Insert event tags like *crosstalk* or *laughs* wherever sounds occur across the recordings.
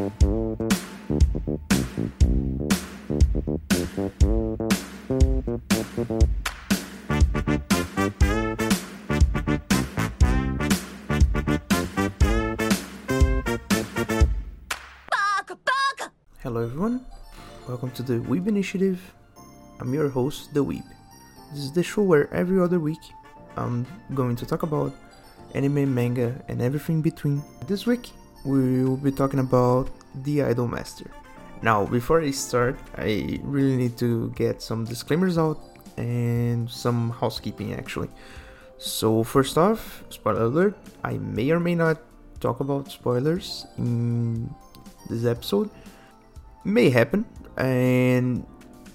Hello everyone, welcome to the Weeb Initiative. I'm your host, The Weeb. This is the show where every other week I'm going to talk about anime, manga, and everything between. This week we will be talking about The Idolmaster. Now, before I start, I really need to get some disclaimers out and some housekeeping actually. So, first off, spoiler alert, I may or may not talk about spoilers in this episode may happen and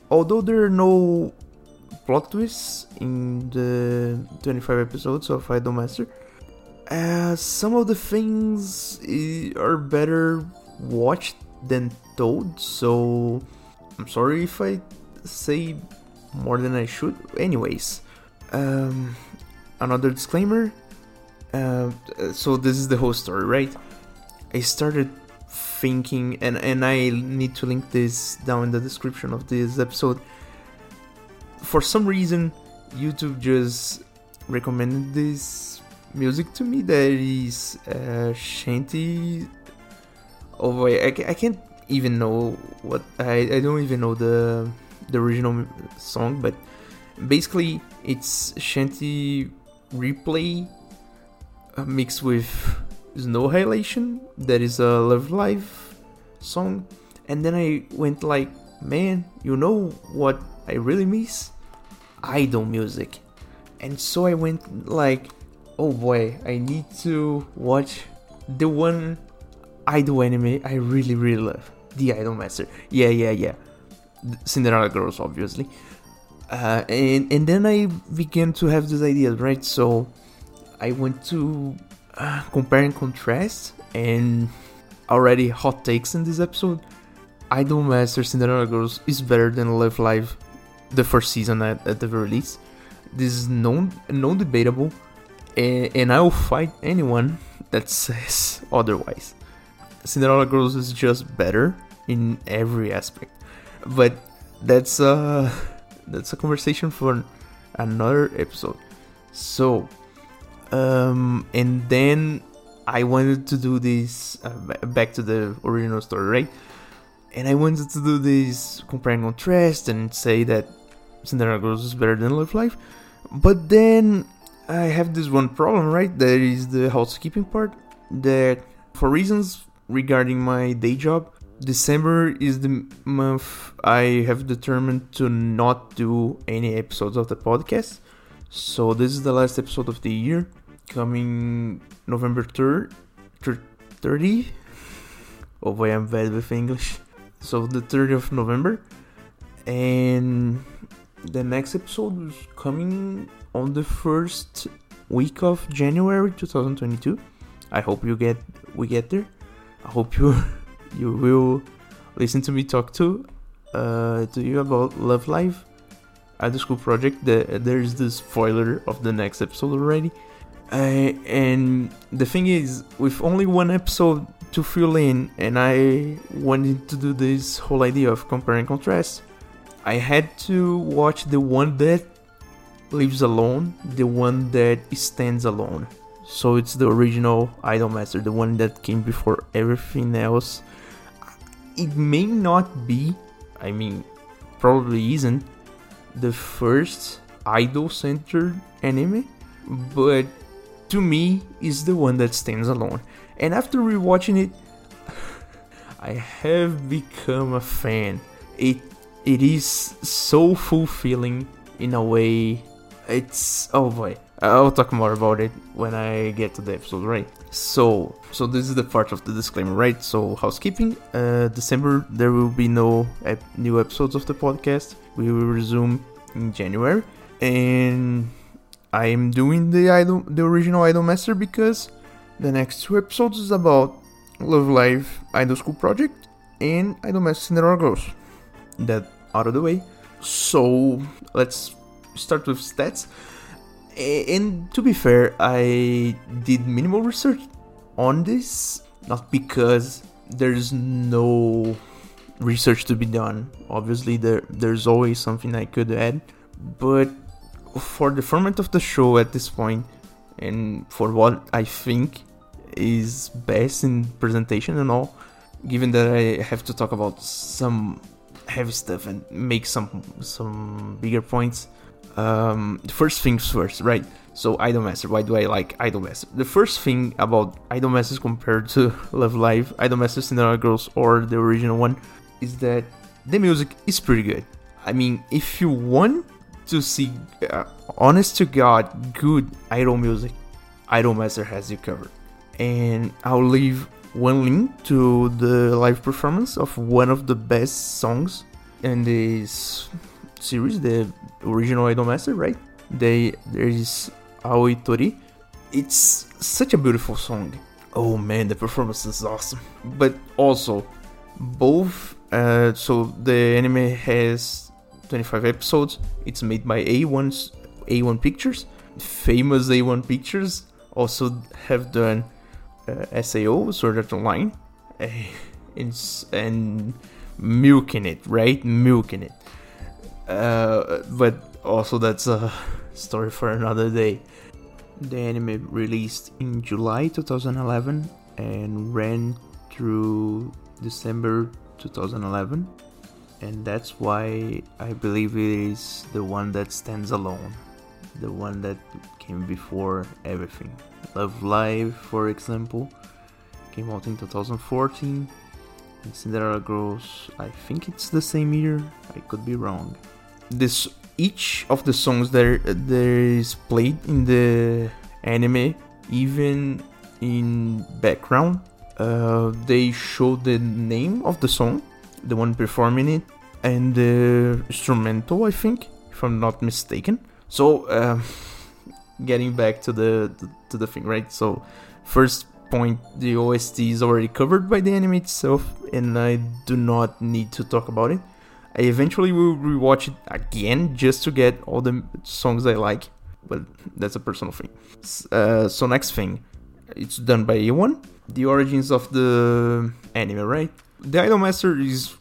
although there are no plot twists in the 25 episodes of Idol Idolmaster, uh, some of the things are better watched than told, so I'm sorry if I say more than I should. Anyways, um, another disclaimer. Uh, so this is the whole story, right? I started thinking, and and I need to link this down in the description of this episode. For some reason, YouTube just recommended this music to me that is uh, shanty. Oh boy, I, I can't even know what I, I don't even know the the original song, but basically it's shanty replay uh, mixed with Snow Halation, that is a Love Live song. And then I went like, man, you know what I really miss? Idol music. And so I went like, oh boy, I need to watch the one idol anime I really really love, The Idolmaster. Yeah, yeah, yeah. Cinderella Girls, obviously. Uh, and and then I began to have this idea, right? So I went to uh, compare and contrast and already hot takes in this episode. Idolmaster Cinderella Girls is better than Love Live, the first season at, at the very least. This is non non debatable, and, I will fight anyone that says *laughs* otherwise. Cinderella Girls is just better in every aspect, but that's a *laughs* that's a conversation for another episode. So um, and then I wanted to do this uh, back to the original story, right? And I wanted to do this compare and contrast and say that Cinderella Girls is better than Love Live. But then I have this one problem, right? That is the housekeeping part. That for reasons regarding my day job, December is the month I have determined to not do any episodes of the podcast. So this is the last episode of the year, coming November 3rd, 30. *laughs* Oh boy, I'm bad with English. So the 30th of November, and the next episode is coming on the first week of January 2022. I hope you get we get there. I hope you *laughs* you will listen to me talk to uh, to you about Love Live the School Project. The, there's the spoiler of the next episode already. Uh, and the thing is, with only one episode to fill in, and I wanted to do this whole idea of compare and contrast, I had to watch the one that lives alone, the one that stands alone. So it's the original Idolmaster, the one that came before everything else. It may not be, I mean, probably isn't, the first idol centered anime, but to me is the one that stands alone. And after rewatching it, *laughs* I have become a fan. It it is so fulfilling in a way. It's oh boy. I'll talk more about it when I get to the episode, right? So, so this is the part of the disclaimer, right? So, housekeeping. Uh, December there will be no ep- new episodes of the podcast. We will resume in January, and I am doing the idol, the original idol master because the next two episodes is about Love Live Idol School Project and Idolmaster Cinderella Girls. That out of the way. So let's start with stats. And to be fair, I did minimal research on this, not because there's no research to be done. Obviously, there there's always something I could add, but for the format of the show at this point, and for what I think is best in presentation and all, given that I have to talk about some heavy stuff and make some some bigger points. Um, first things first, right? So Idolmaster, why do I like Idolmaster? The first thing about Idolmaster compared to *laughs* Love Live, Idolmaster Cinderella Girls or the original one, is that the music is pretty good. I mean, if you want to see uh, honest to God good idol music, Idolmaster has you covered. And I'll leave one link to the live performance of one of the best songs in this series, the original Idolmaster, right? They there is Aoi Tori. It's such a beautiful song. Oh man, the performance is awesome. But also, both. Uh, so the anime has 25 episodes. It's made by A1's A1 Pictures. Famous A1 Pictures also have done uh, SAO, Sword Art Online, uh, *laughs* and milking it, right? Milking it. Uh, but also that's a story for another day. The anime released in July 2011 and ran through December 2011, and that's why I believe it is the one that stands alone, the one that came before everything. Love Live, for example, came out in 2014, and Cinderella Girls, I think it's the same year, I could be wrong. This each of the songs that there is played in the anime, even in background, uh, they show the name of the song, the one performing it, and the instrumental, I think, if I'm not mistaken. So, uh, *laughs* getting back to the, to the thing, right? So, first point, the OST is already covered by the anime itself, and I do not need to talk about it. I eventually will rewatch it again just to get all the songs I like, but that's a personal thing. Uh, so next thing, it's done by A1. The origins of the anime, right? The Idolmaster is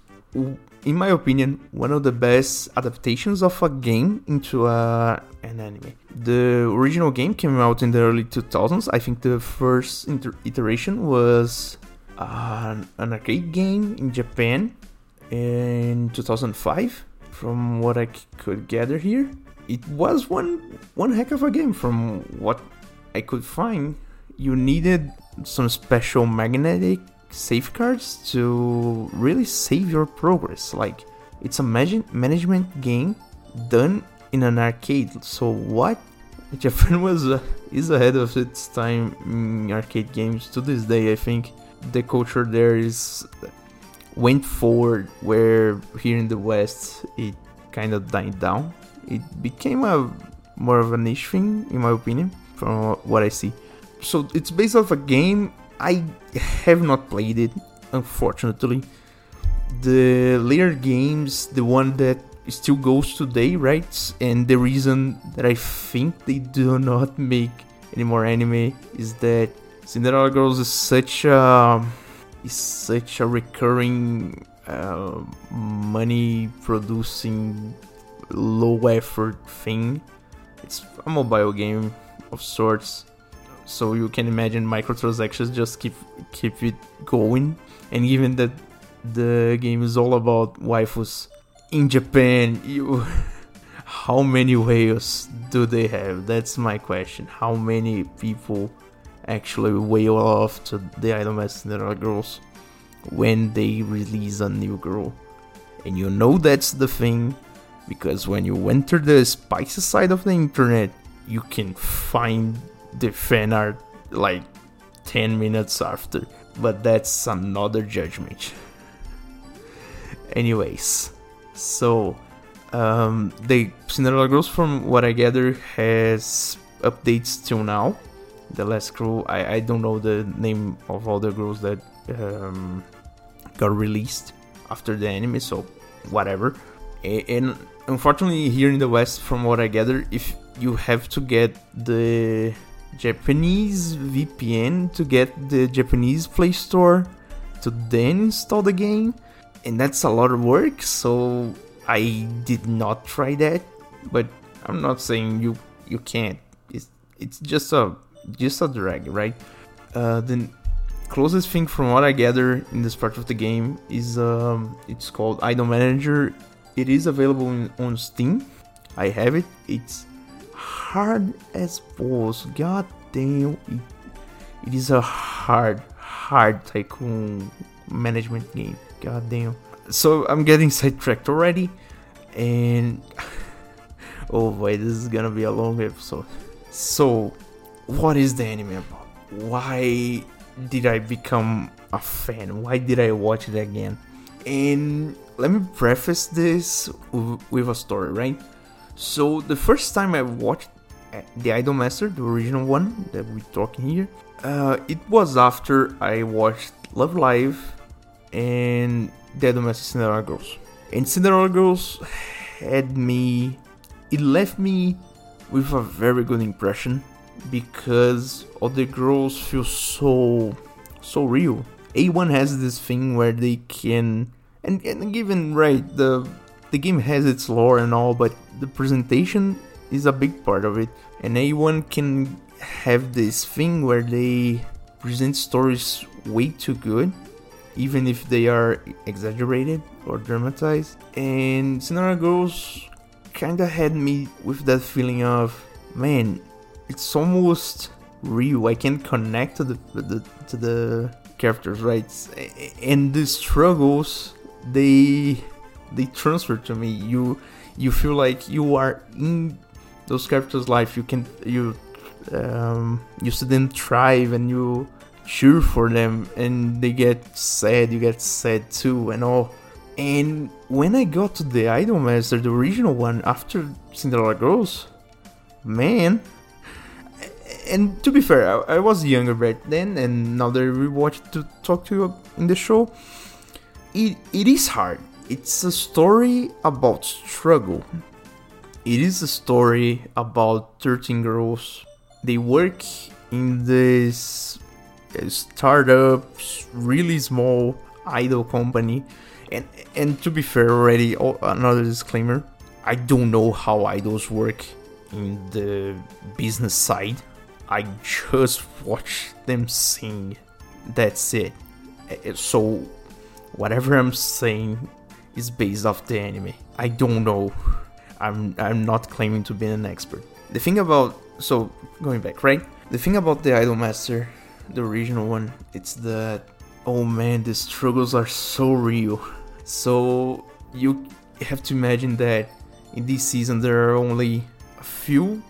in my opinion, one of the best adaptations of a game into a, an anime. The original game came out in the early 2000s. I think the first iteration was an arcade game in Japan in 2005. From what I could gather here, it was one one heck of a game. From what I could find, you needed some special magnetic safeguards to really save your progress. Like it's a mag- management game done in an arcade. So what? *laughs* Japan was uh, is ahead of its time in arcade games to this day. I think the culture there is went forward where here in the West it kind of died down. It became a more of a niche thing in my opinion from what I see. So it's based off a game I have not played it, unfortunately. The later games, the one that still goes today, right? And the reason that I think they do not *laughs* make any more anime is that Cinderella Girls is such a is such a recurring uh, money producing low effort thing. It's a mobile game of sorts. So you can imagine microtransactions just keep keep it going. And given that the game is all about waifus in japan you *laughs* how many whales do they have? That's my question. How many people actually whale off to the Idolmaster girls when they release a new girl and you know that's the thing because when you enter the spicy side of the internet you can find the fan art like 10 minutes after, but that's another judgment. Anyways, so um, the Cinderella Girls, from what I gather, has updates till now. The last crew, I, I don't know the name of all the girls that um, got released after the anime, so whatever. And unfortunately, here in the West, from what I gather, if you have to get the Japanese VPN to get the Japanese Play Store to then install the game, and that's a lot of work. So I did not try that, but I'm not saying you you can't. It's it's just a just a drag, right? Uh, the closest thing from what I gather in this part of the game is um, it's called Idol Manager. It is available in, on Steam. I have it. It's hard as balls. God damn, it, it is a hard, hard tycoon management game. God damn. So I'm getting sidetracked already, and *laughs* oh boy, this is gonna be a long episode. So, what is the anime about? Why did I become a fan? Why did I watch it again? And let me preface this with a story, right? So the first time I watched uh, the Idolmaster, the original one that we're talking here, uh, it was after I watched Love Live and the Idolmaster Cinderella Girls. And Cinderella Girls had me, it left me with a very good impression because other girls feel so so real. A1 has this thing where they can and, and given right the the game has its lore and all, but the presentation is a big part of it. And A1 can have this thing where they present stories way too good, even if they are exaggerated or dramatized. And Cinderella Girls kinda had me with that feeling of, man, it's almost real. I can connect to the, the to the characters, right? And the struggles they they transfer to me. You you feel like you are in those characters' life. You can you um, you see them thrive and you cheer for them, and they get sad. You get sad too, and all. And when I got to the Idolmaster, the original one, after Cinderella Girls, man, and to be fair, I, I, was younger back then, and now that we watched to talk to you in the show, it, it is hard. It's a story about struggle. It is a story about 13 girls. They work in this uh, startup, really small idol company. And, and to be fair, already, oh, another disclaimer I don't know how idols work in the business side I just watch them sing. That's it. So, whatever I'm saying is based off the anime. I don't know. I'm I'm not claiming to be an expert. The thing about so going back, right? The thing about the Idolmaster, the original one, it's that oh man, the struggles are so real. So you have to imagine that in this season there are only a few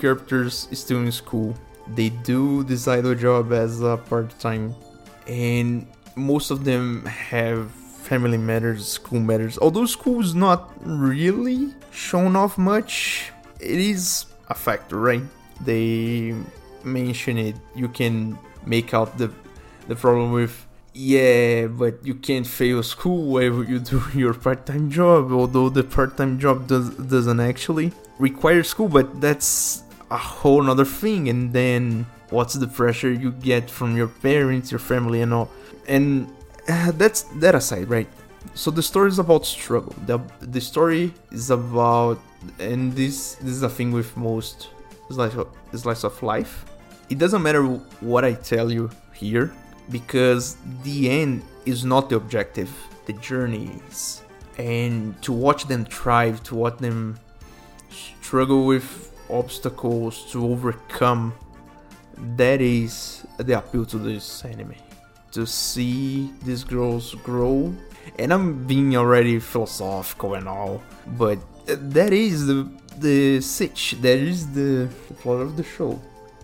characters still in school. They do this idol job as a part time, and most of them have family matters, school matters. Although school is not really shown off much, it is a factor, right? They mention it. You can make out the the problem with yeah, but you can't fail school wherever you do *laughs* your part-time job. Although the part-time job does doesn't actually require school, but that's a whole nother thing and then what's the pressure you get from your parents your family and all. And uh, that's that aside right? So the story is about struggle. The the story is about and this this is a thing with most slice of, slice of life. It doesn't matter what i tell you here because the end is not the objective. The journey is. And to watch them thrive to watch them struggle with obstacles to overcome. That is the appeal to this anime. To see these girls grow. And I'm being already philosophical and all, but that is the the sitch. That is the, plot of the show.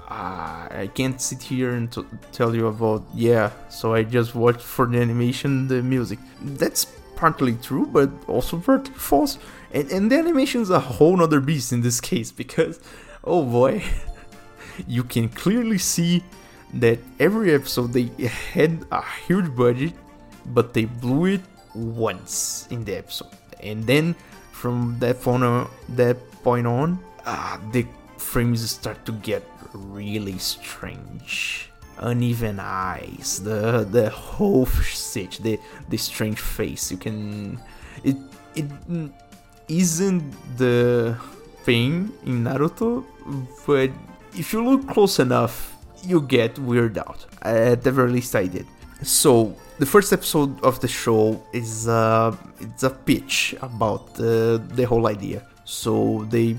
Uh, I can't sit here and t- tell you about yeah. So I just watched for the animation, the music. That's partly true, but also partly false. And, and the animation is a whole nother beast in this case because, oh boy, *laughs* you can clearly see that every episode they had a huge budget, but they blew it once in the episode. And then from that point on, that point on, uh, the frames start to get really strange. Uneven eyes, the the whole stitch, the the strange face. You can it it isn't the thing in Naruto, but if you look close enough, you get weirded out. At the very least, I did. So the first episode of the show is uh, it's a pitch about the the whole idea. So they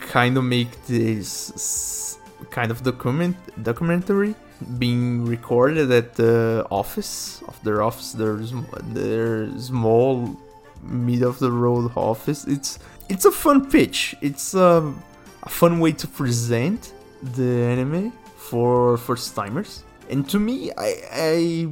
kind of make this kind of document documentary being recorded at the office of their office there's their small mid of the road office. It's it's a fun pitch. It's um, a fun way to present the anime for first timers. And to me i i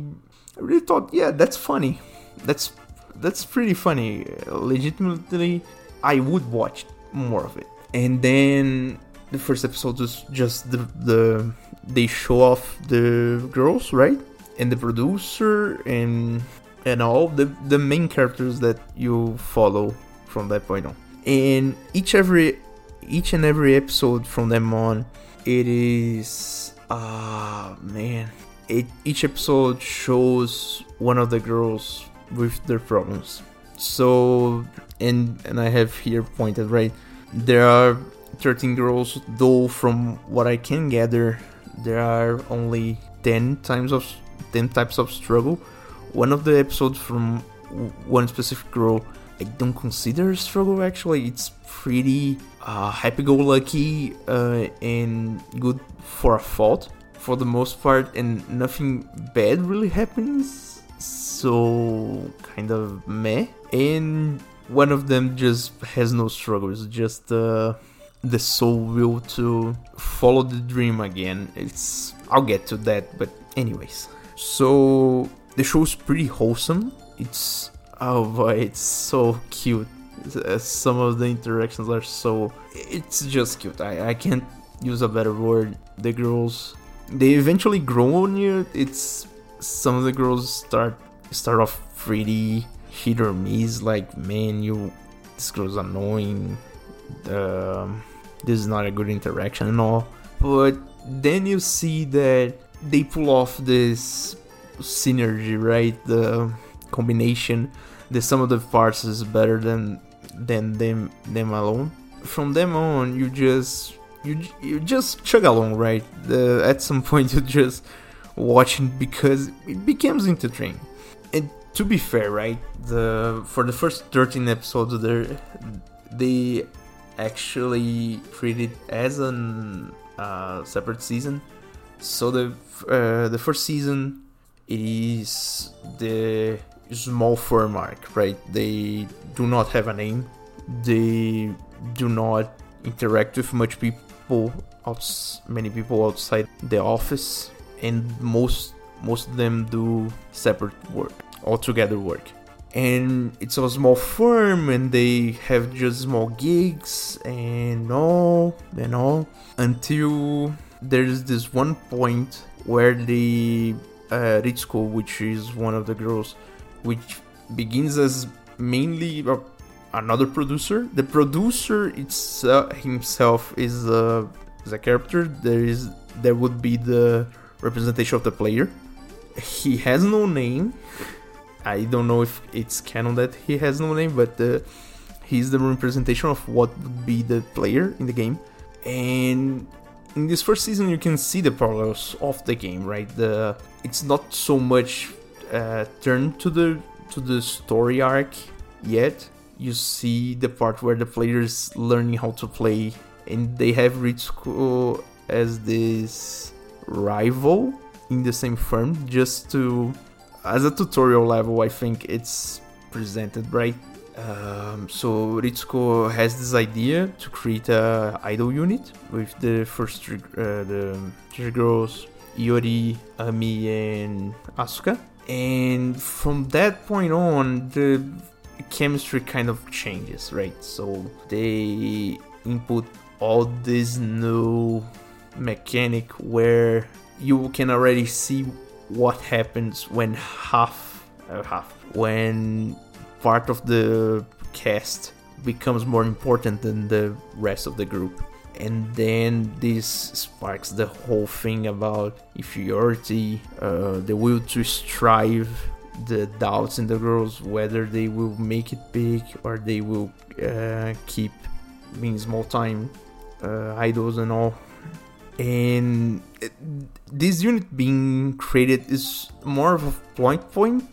really thought yeah that's funny. That's that's pretty funny. Legitimately i would watch more of it. And then the first episode was just the the they show off the girls right? And the producer and and all the the main characters that you follow from that point on. And each every each and every episode from them on it is ah uh, man. It, each episode shows one of the girls with their problems. So and and i have here pointed right? There are 13 girls, though from what I can gather, there are only 10 times of 10 types of struggle. One of the episodes from one specific girl I don't consider struggle actually. It's pretty uh, happy-go-lucky uh, and good for a fault for the most part, and nothing bad really happens. So kind of meh. And one of them just has no struggles, just uh, the soul will to follow the dream again. It's I'll get to that, but anyways. So the show's pretty wholesome. It's oh boy, it's so cute. Uh, some of the interactions are so it's just cute. I, I can't use a better word. The girls they eventually grow on you. It's some of the girls start start off pretty hit or miss. Like man, you this girl's annoying. Um, this is not a good interaction and all. But then you see that they pull off this synergy, right? The combination. The sum of the parts is better than than them them alone. From them on, you just you you just chug along, right? The, at some *laughs* point, you just watching because it becomes entertaining. And to be fair, right? The for the first 13 episodes, there they actually treated as a uh, separate season. So the uh, the first season is the small firm arc, right? They do not have a name. They do not interact with much people, outs- many people outside the office, and most most of them do separate work, all together work and it's a small firm and they have just small gigs and all and all until there's this one point where the uh, Ritsuko, which is one of the girls, which begins as mainly uh, another producer. The producer it's, uh, himself is a, is a character. There is there would be the representation of the player. He has no name I don't know if it's canon that he has no name, but uh, he's the representation of what would be the player in the game. And in this first season, you can see the parallels of the game, right? The it's not so much uh, turned to the to the story arc yet. You see the part where the player is learning how to play, and they have Ritsuko as this rival in the same firm just to as a tutorial level, I think it's presented right. Um, so Ritsuko has this idea to create a idol unit with the first three, uh, the three girls, Iori, Ami, and Azusa. And from that point on, the chemistry kind of changes, right? So they input all this new mechanic where you can already see what happens when half uh, half when part of the cast becomes more important than the rest of the group and then this sparks the whole thing about inferiority, uh, the will to strive, the doubts in the girls whether they will make it big or they will uh, keep being small time uh, idols and all. And this unit being created is more of a point point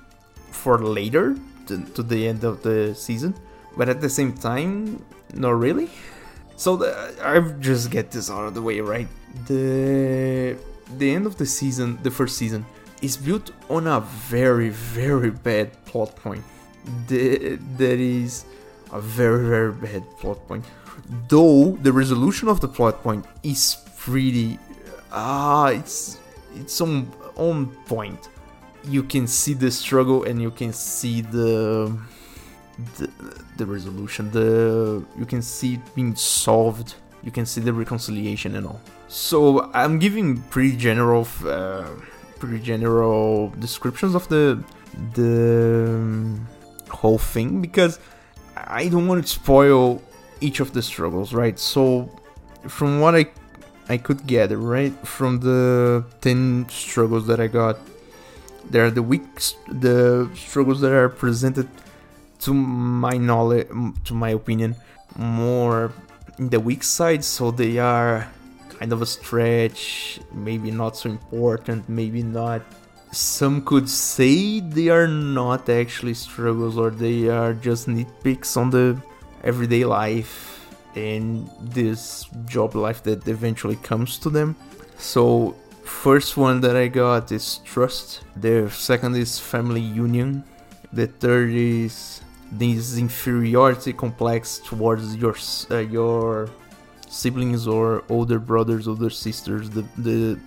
for later to, to the end of the season, but at the same time, not really. So the, I just get this out of the way, right? The the end of the season, the first season, is built on a very very bad plot point. The, that is a very very bad plot point. Though the resolution of the plot point is pretty, ah, it's it's on on point. You can see the struggle and you can see the the, the resolution. The you can see it being solved. You can see the reconciliation and all. So i'm giving pretty general uh, pretty general descriptions of the the um, whole thing because i don't want to spoil each of the struggles right? So from what i i could gather right from the 10 struggles that i got there are the weak the struggles that are presented to my knowledge, to my opinion, more in the weak side. So they are kind of a stretch, maybe not so important, maybe not. Some could say they are not actually struggles or they are just nitpicks on the everyday life and this job life that eventually comes to them. So, first one that I got is trust. The second is family union. The third is this inferiority complex towards your uh, your siblings or older brothers, older sisters. The the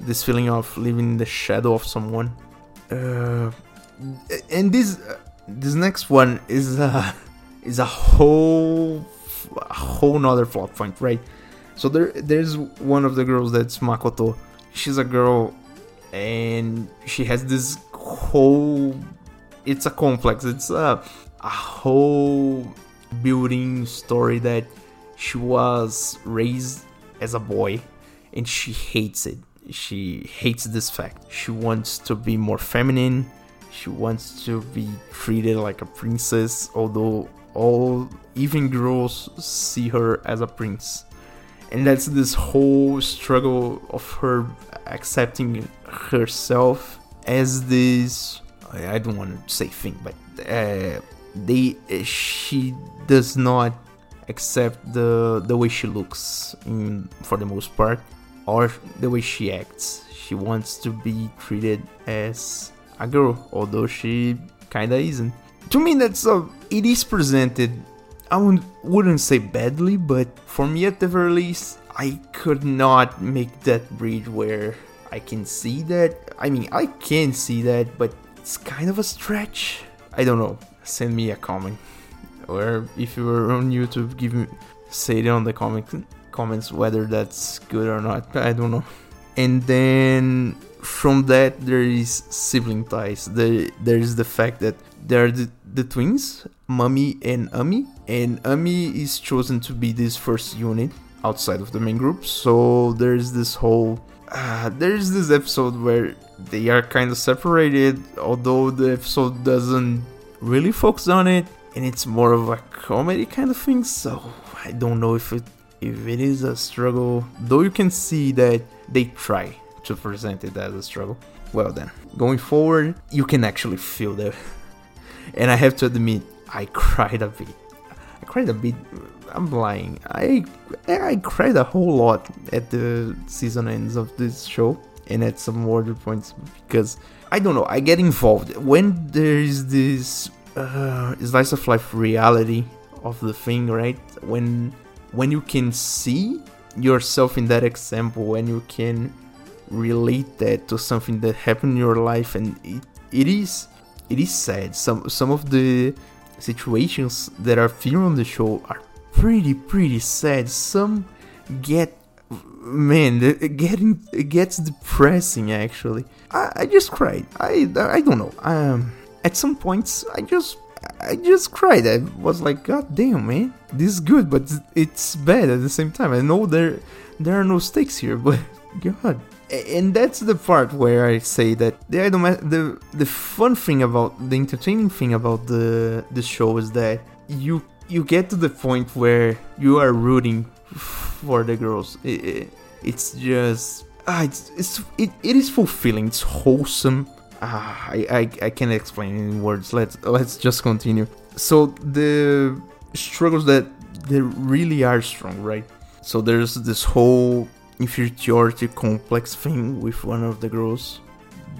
this feeling of living in the shadow of someone. Uh, and this this next one is a *laughs* is a whole a whole nother plot point, right? So there there's one of the girls that's Makoto. She's a girl, and she has this whole. It's a complex. It's a a whole building story that she was raised as a boy and she hates it. She hates this fact. She wants to be more feminine. She wants to be treated like a princess, although all even girls see her as a prince. And that's this whole struggle of her accepting herself as this I don't want to say thing, but uh, they she does not accept the the way she looks in, for the most part or the way she acts she wants to be treated as a girl although she kinda isn't to me that's a it is presented i would, wouldn't say badly but for me at the very least i could not make that bridge where i can see that i mean i can see that but it's kind of a stretch i don't know send me a comment. Or if you were on YouTube, give me say it on the comment comments whether that's good or not. I don't know. And then from that there is sibling ties. There there is the fact that they're the, the twins, Mami and Ami, and Ami is chosen to be this first unit outside of the main group. So there's this whole uh, there's this episode where they are kind of separated, although the episode doesn't really focus on it, and it's more of a comedy kind of thing. So I don't know if it if it is a struggle. Though you can see that they try to present it as a struggle. Well then, going forward, you can actually feel that. And I have to admit, I cried a bit. I cried a bit. I'm lying. I I cried a whole lot at the season ends of this show and at some order points because I don't know. I get involved when there is this uh, slice of life reality of the thing, right? When when you can see yourself in that example, when you can relate that to something that happened in your life, and it, it is it is sad. Some some of the situations that are filmed on the show are pretty pretty sad. Some get man, getting gets depressing actually. I, I just cried. I I don't know. Um, at some points, I just I just cried. I was like, God damn, man, this is good, but it's bad at the same time. I know there there are no stakes here, but *laughs* God. And that's the part where I say that the the the fun thing about the entertaining thing about the the show is that you you get to the point where you are rooting for the girls. It, it, it's just ah, it's, it's it, it is fulfilling. It's wholesome. Ah, I, I I can't explain in words. Let's let's just continue. So the struggles that they really are strong, right? So there's this whole inferiority complex thing with one of the girls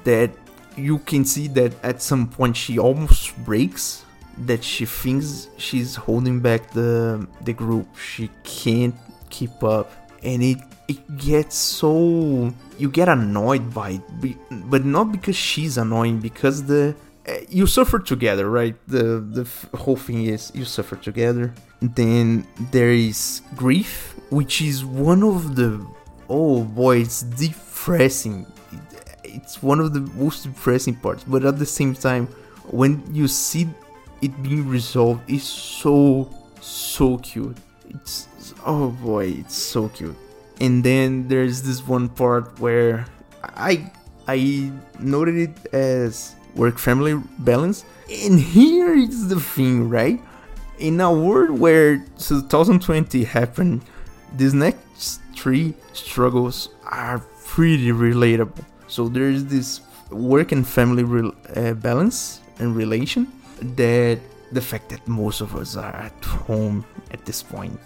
that you can see that at some point she almost breaks that she thinks she's holding back the the group. She can't keep up. And it it gets so you get annoyed by it but not because she's annoying because the eh, you suffer together right? The the whole thing is you suffer together. Then there is grief which is one of the oh boy it's depressing. It's one of the most depressing parts but at the same time when you see it being resolved it's so so cute. It's oh boy it's so cute. And then there's this one part where i i noted it as work family balance. And here is the thing right? In a world where 2020 happened these next three struggles are pretty relatable so there's this work and family re- uh, balance and relation that the fact that most of us are at home at this point.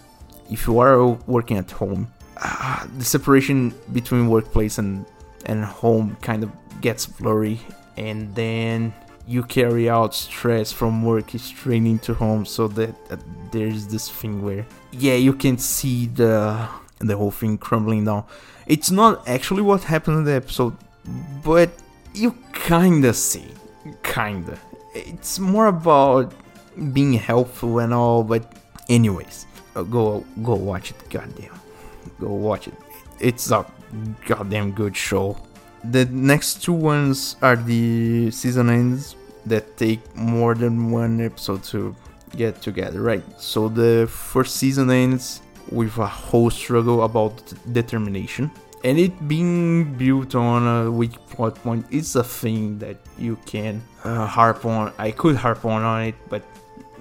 If you are working at home, uh, the separation between workplace and and home kind of gets blurry, and then you carry out stress from work straight into home, so that, that there's this thing where yeah, you can see the the whole thing crumbling down. It's not actually what happened in the episode, but you kinda see, kinda it's more about being helpful and all, but anyways, uh, go go watch it. Goddamn, go watch it. It's a goddamn good show. The next two ones are the season ends that take more than one episode to get together, right? So the first season ends with a whole struggle about determination and it being built on a weak plot point is a thing that you can uh, harp on. I could harp on on it, but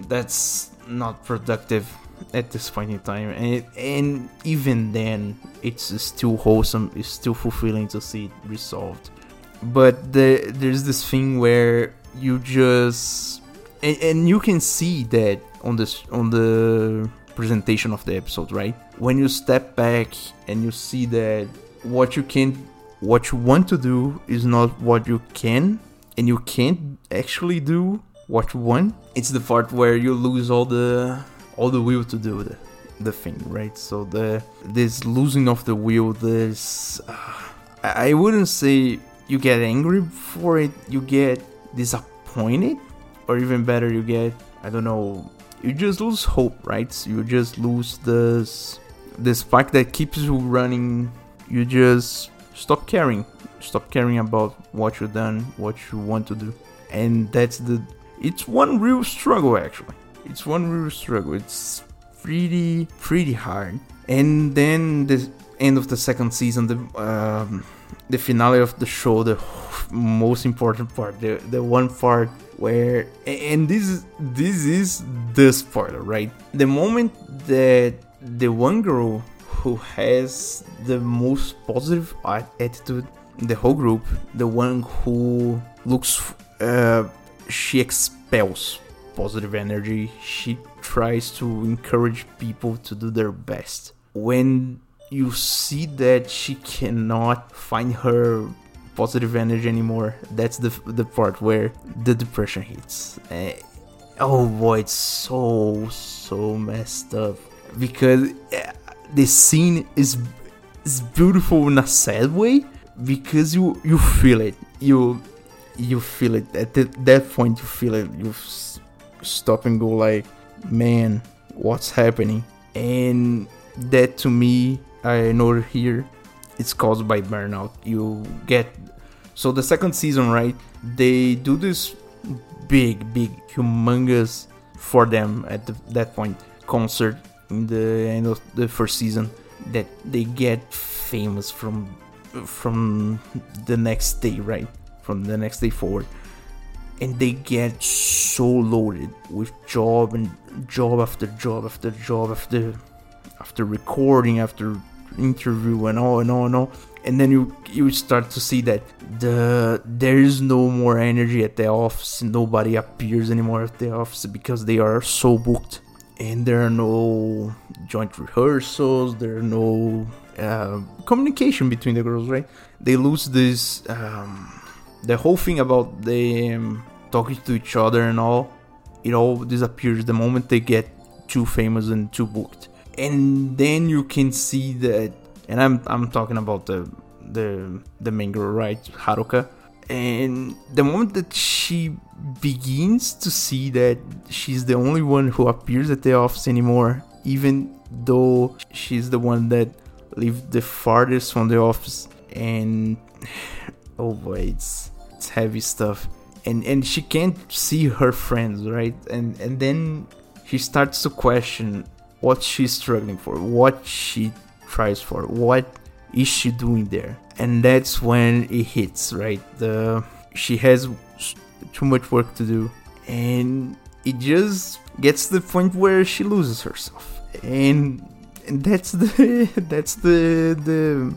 that's not productive at this point in time. And it, and even then, it's still wholesome. It's still fulfilling to see it resolved. But the, there's this thing where you just and, and you can see that on this on the presentation of the episode, right? When you step back and you see that what you can what you want to do is not what you can and you can't actually do what you want it's the part where you lose all the all the will to do the the thing right? So the this losing of the will this uh, i wouldn't say you get angry for it you get disappointed or even better you get i don't know you just lose hope right? You just lose this this fact that keeps you running. You just stop caring. Stop caring about what you've done what you want to do. And that's the it's one real struggle actually it's one real struggle. It's pretty pretty hard. And then the end of the second season the um, the finale of the show the most important part the the one part where and this is this is the spoiler right? The moment that the one girl who has the most positive attitude in the whole group, the one who looks, uh, she expels positive energy. She tries to encourage people to do their best. When you see that she cannot find her positive energy anymore, that's the the part where the depression hits. Uh, oh boy, it's so so messed up because. Uh, the scene is is beautiful in a sad way because you you feel it you you feel it at the, that point you feel it you stop and go like man what's happening and that to me i know here it's caused by burnout you get so the second season right they do this big, big, humongous for them at the, that point concert in the end of the first season that they get famous from from the next day, right? From the next day forward. And they get so loaded with job and job after job after job after after recording after interview and all and all and all. And then you you start to see that the there is no more energy at the office. Nobody appears anymore at the office because they are so booked. And there are no joint rehearsals. There are no uh, communication between the girls right? They lose this um, the whole thing about them talking to each other and all it all disappears the moment they get too famous and too booked and then you can see that and I'm I'm talking about the the the main girl, right, Haruka. And the moment that she begins to see that she's the only one who appears at the office anymore, even though she's the one that lived the farthest from the office, and *sighs* oh boy, it's it's heavy stuff. And and she can't see her friends, right? And and then she starts to question what she's struggling for, what she tries for, what is she doing there? And that's when it hits, right? The she has too much work to do, and it just gets to the point where she loses herself, and, and that's the *laughs* that's the the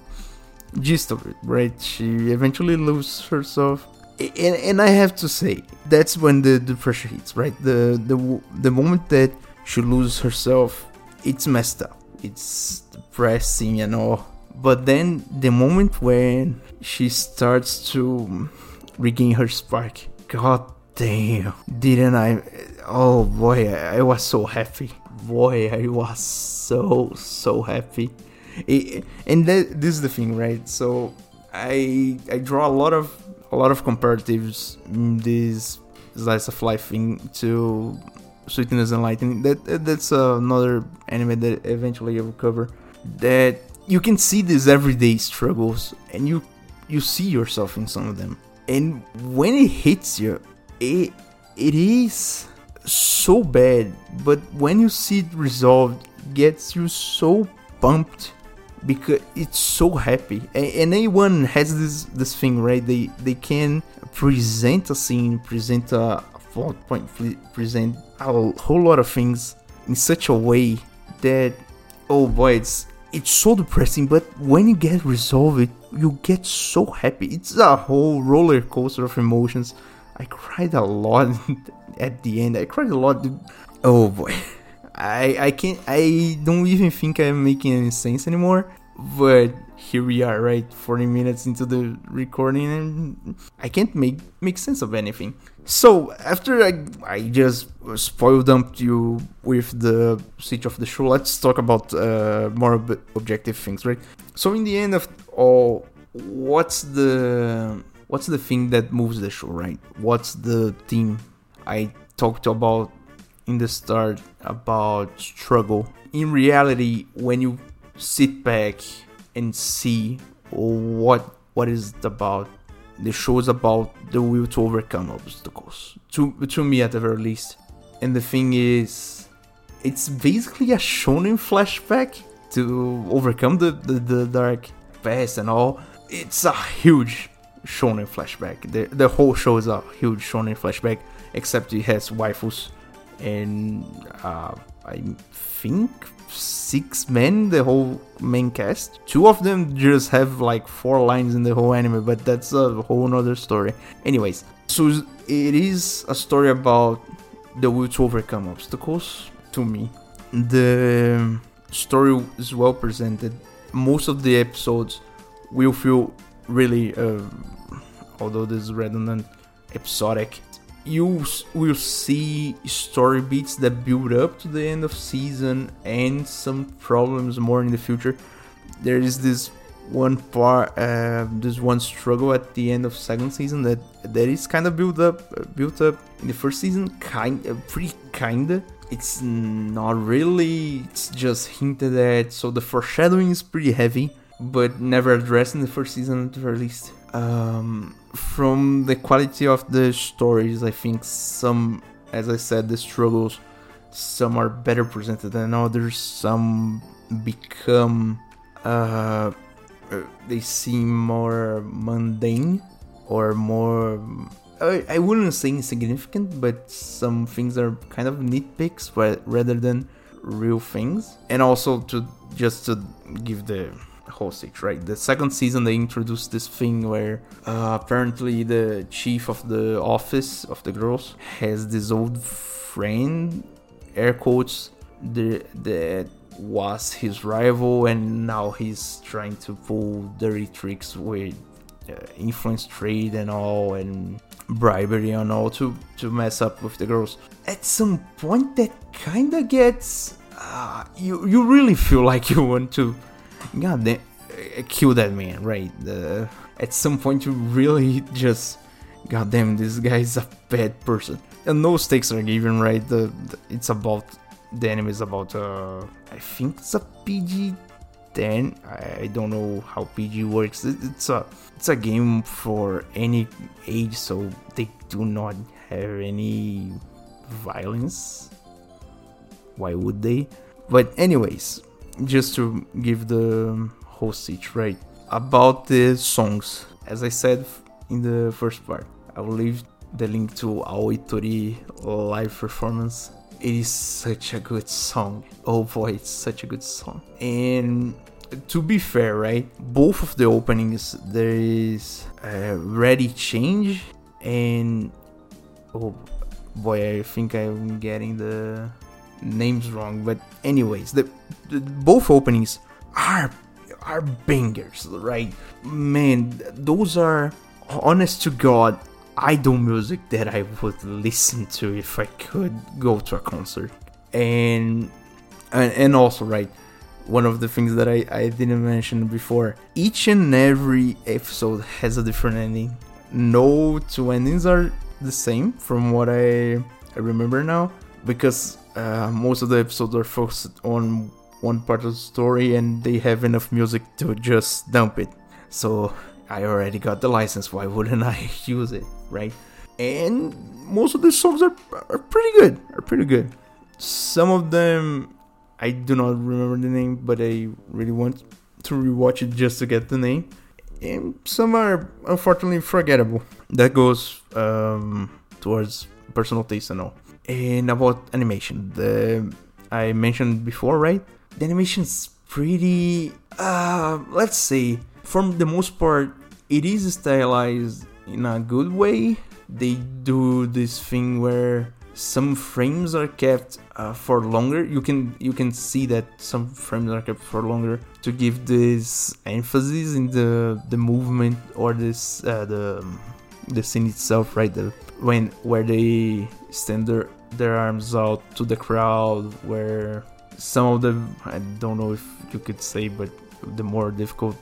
gist of it, right? She eventually loses herself, and, and I have to say that's when the, the pressure hits, right? The the the moment that she loses herself, it's messed up. It's depressing and all but then the moment when she starts to regain her spark, god damn, didn't I? Oh boy, I, was so happy. Boy, I was so so happy. It, and that, this is the thing, right? So I I draw a lot of a lot of comparatives in this slice of life thing to Sweetness and Lightning. That that's another anime that eventually I will cover. That you can see these everyday struggles and you you see yourself in some of them and when it hits you it it is so bad but when you see it resolved it gets you so pumped because it's so happy and, anyone has this this thing right they they can present a scene present a plot point present a whole lot of things in such a way that oh boy it's it's so depressing, but when you get resolved, you get so happy. It's a whole roller coaster of emotions. I cried a lot *laughs* at the end. I cried a lot. Oh boy. *laughs* I I can't I don't even think I'm making any sense anymore. But here we are, right? 40 minutes into the recording and I can't make make sense of anything. So after I, I just spoil dumped you with the stage of the show, let's talk about uh, more ob- objective things, right? So in the end of all, what's the what's the thing that moves the show, right? What's the theme I talked about in the start about struggle? In reality, when you sit back and see what what is it about the show is about the will to overcome obstacles. To to me at the very least. And the thing is it's basically a shonen flashback to overcome the, the, the dark past and all. It's a huge shonen flashback. The the whole show is a huge shonen flashback, except it has waifus and uh, I think six men, the whole main cast. Two of them just have like four lines in the whole anime, but that's a whole nother story. Anyways, so it is a story about the will to overcome obstacles to me. The story is well presented. Most of the episodes will feel really, uh, although this is redundant, episodic you will see story beats that build up to the end of season and some problems more in the future. There is this one part, uh, this one struggle at the end of second season that that is kind of built up, built up in the first season, kind, uh, pretty kinda. It's not really. It's just hinted at. So the foreshadowing is pretty heavy, but never addressed in the first season at the very least. Um, from the quality of the stories, I think some, as I said, the struggles, some are better presented than others. Some become, uh, they seem more mundane or more. I, I wouldn't say insignificant, but some things are kind of nitpicks rather than real things. And also to just to give the hostage, right? The second season they introduced this thing where uh, apparently the chief of the office of the girls has this old friend, air quotes, the that was his rival, and now he's trying to pull dirty tricks with uh, influence trade and all, and bribery and all to to mess up with the girls. At some point, that kind of gets uh, you you really feel like you want to god damn uh, kill that man right the, at some point you really just god damn this guy is a bad person. And no stakes are given right the, the it's about the anime is about uh i think it's a pg 10 i don't know how pg works it's a it's a game for any age so they do not have any violence. Why would they? But anyways just to give the hostage right? About the songs. As i said in the first part i will leave the link to Aoi Tori live performance. It is such a good song. Oh boy it's such a good song. And to be fair right both of the openings there is a ready change and oh boy i think i'm getting the names wrong, but anyways, the, the both openings are are bangers, right? Man, those are honest to God idol music that I would listen to if I could go to a concert. And and, and also, right, one of the things that I, I didn't mention before each and every episode has a different ending. No two endings are the same from what I, I remember now because uh, most of the episodes are focused on one part of the story and they have enough music to just dump it. So I already got the license, why wouldn't I *laughs* use it, right? And most of the songs are, are pretty good, are pretty good. Some of them I do not remember the name, but I really want to rewatch it just to get the name. And some are unfortunately forgettable. That goes um, towards personal taste and all and about animation. The i mentioned before right? The animation's pretty uh let's say for the most part it is stylized in a good way. They do this thing where some frames are kept uh, for longer. You can you can see that some frames are kept for longer to give this emphasis in the the movement or this uh, the the scene itself right? The when where they stand there their arms out to the crowd where some of them I don't know if you could say but the more difficult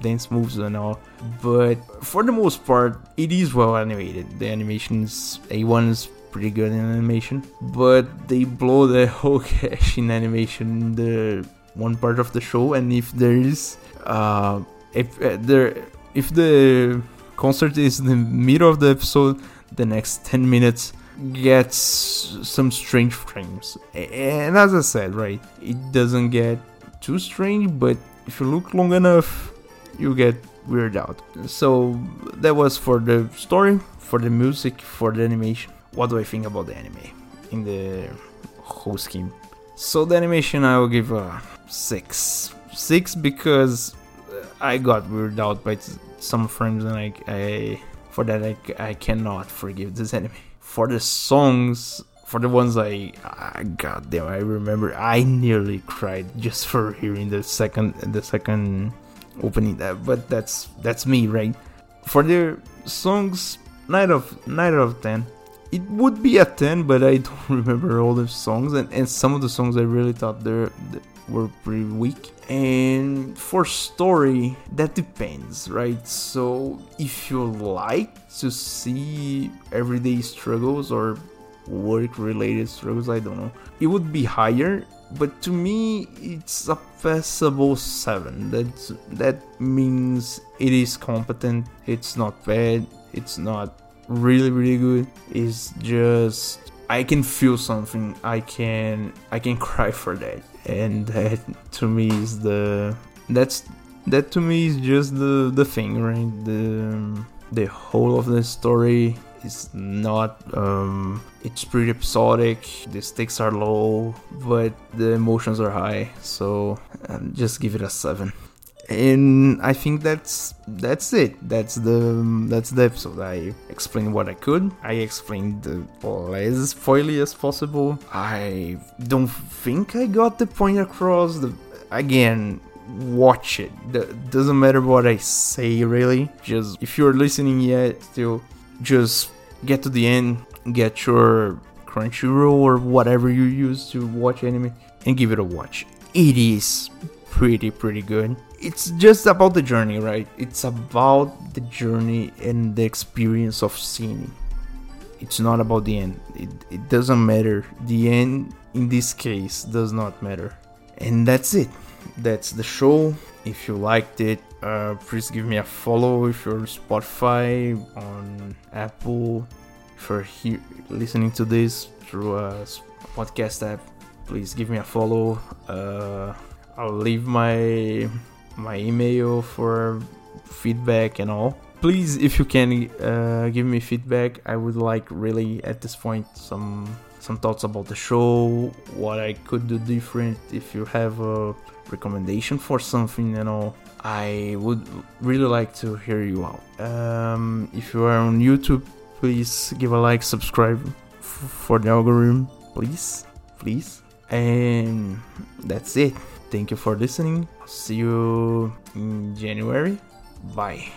dance moves and all. But for the most part it is well animated. The animations A1 is pretty good in animation but they blow the *laughs* whole cash in animation the one part of the show. And if there is uh if uh, there if the concert is in the middle of the episode the next 10 minutes gets some strange frames. And as I said, right, it doesn't get too strange, but if you look long enough, you get weird out. So that was for the story, for the music, for the animation. What do I think about the anime in the whole scheme? So the animation I will give a six. Six because I got weirded out by some frames and I, I for that I, I cannot forgive this anime for the songs for the ones I, I god damn I remember I nearly cried just for hearing the second the second opening that but that's that's me right? For the songs 9 of 9 out of 10 it would be a 10 but I don't *laughs* remember all the songs and, and some of the songs I really thought they're, they were pretty weak and for story that depends right? So if you like to see everyday struggles or work related struggles i don't know it would be higher. But to me it's a passable 7 that that means it is competent it's not bad It's not really really good. It's just I can feel something. I can I can *laughs* cry for that, and that to me is the that's that to me is just the the thing, right? The the whole of the story is not um it's pretty episodic the stakes are low but the emotions are high so um, just give it a seven and i think that's that's it. That's the that's the episode. I explained what i could. I explained the as foily as possible. I don't think i got the point across. The again watch it. The, doesn't matter what i say really. Just if you're listening yet still just get to the end. Get your crunchyroll or whatever you use to watch anime and give it a watch. It is pretty pretty good it's just about the journey, right? It's about the journey and the experience of seeing. It's not about the end. It, it doesn't matter. The end, in this case, does not matter. And that's it. That's the show. If you liked it, uh, please give me a follow if you're on Spotify, on Apple. If you're listening to this through a podcast app, please give me a follow. Uh, I'll leave my my email for feedback and all. Please, if you can uh, give me feedback, I would like really at this point some some thoughts about the show, what I could do different. If you have a recommendation for something and all, I would really like to hear you out. Um, if you are on YouTube, please give a like, subscribe f- for the algorithm, please, please. And that's it. Thank you for listening. See you in January. Bye.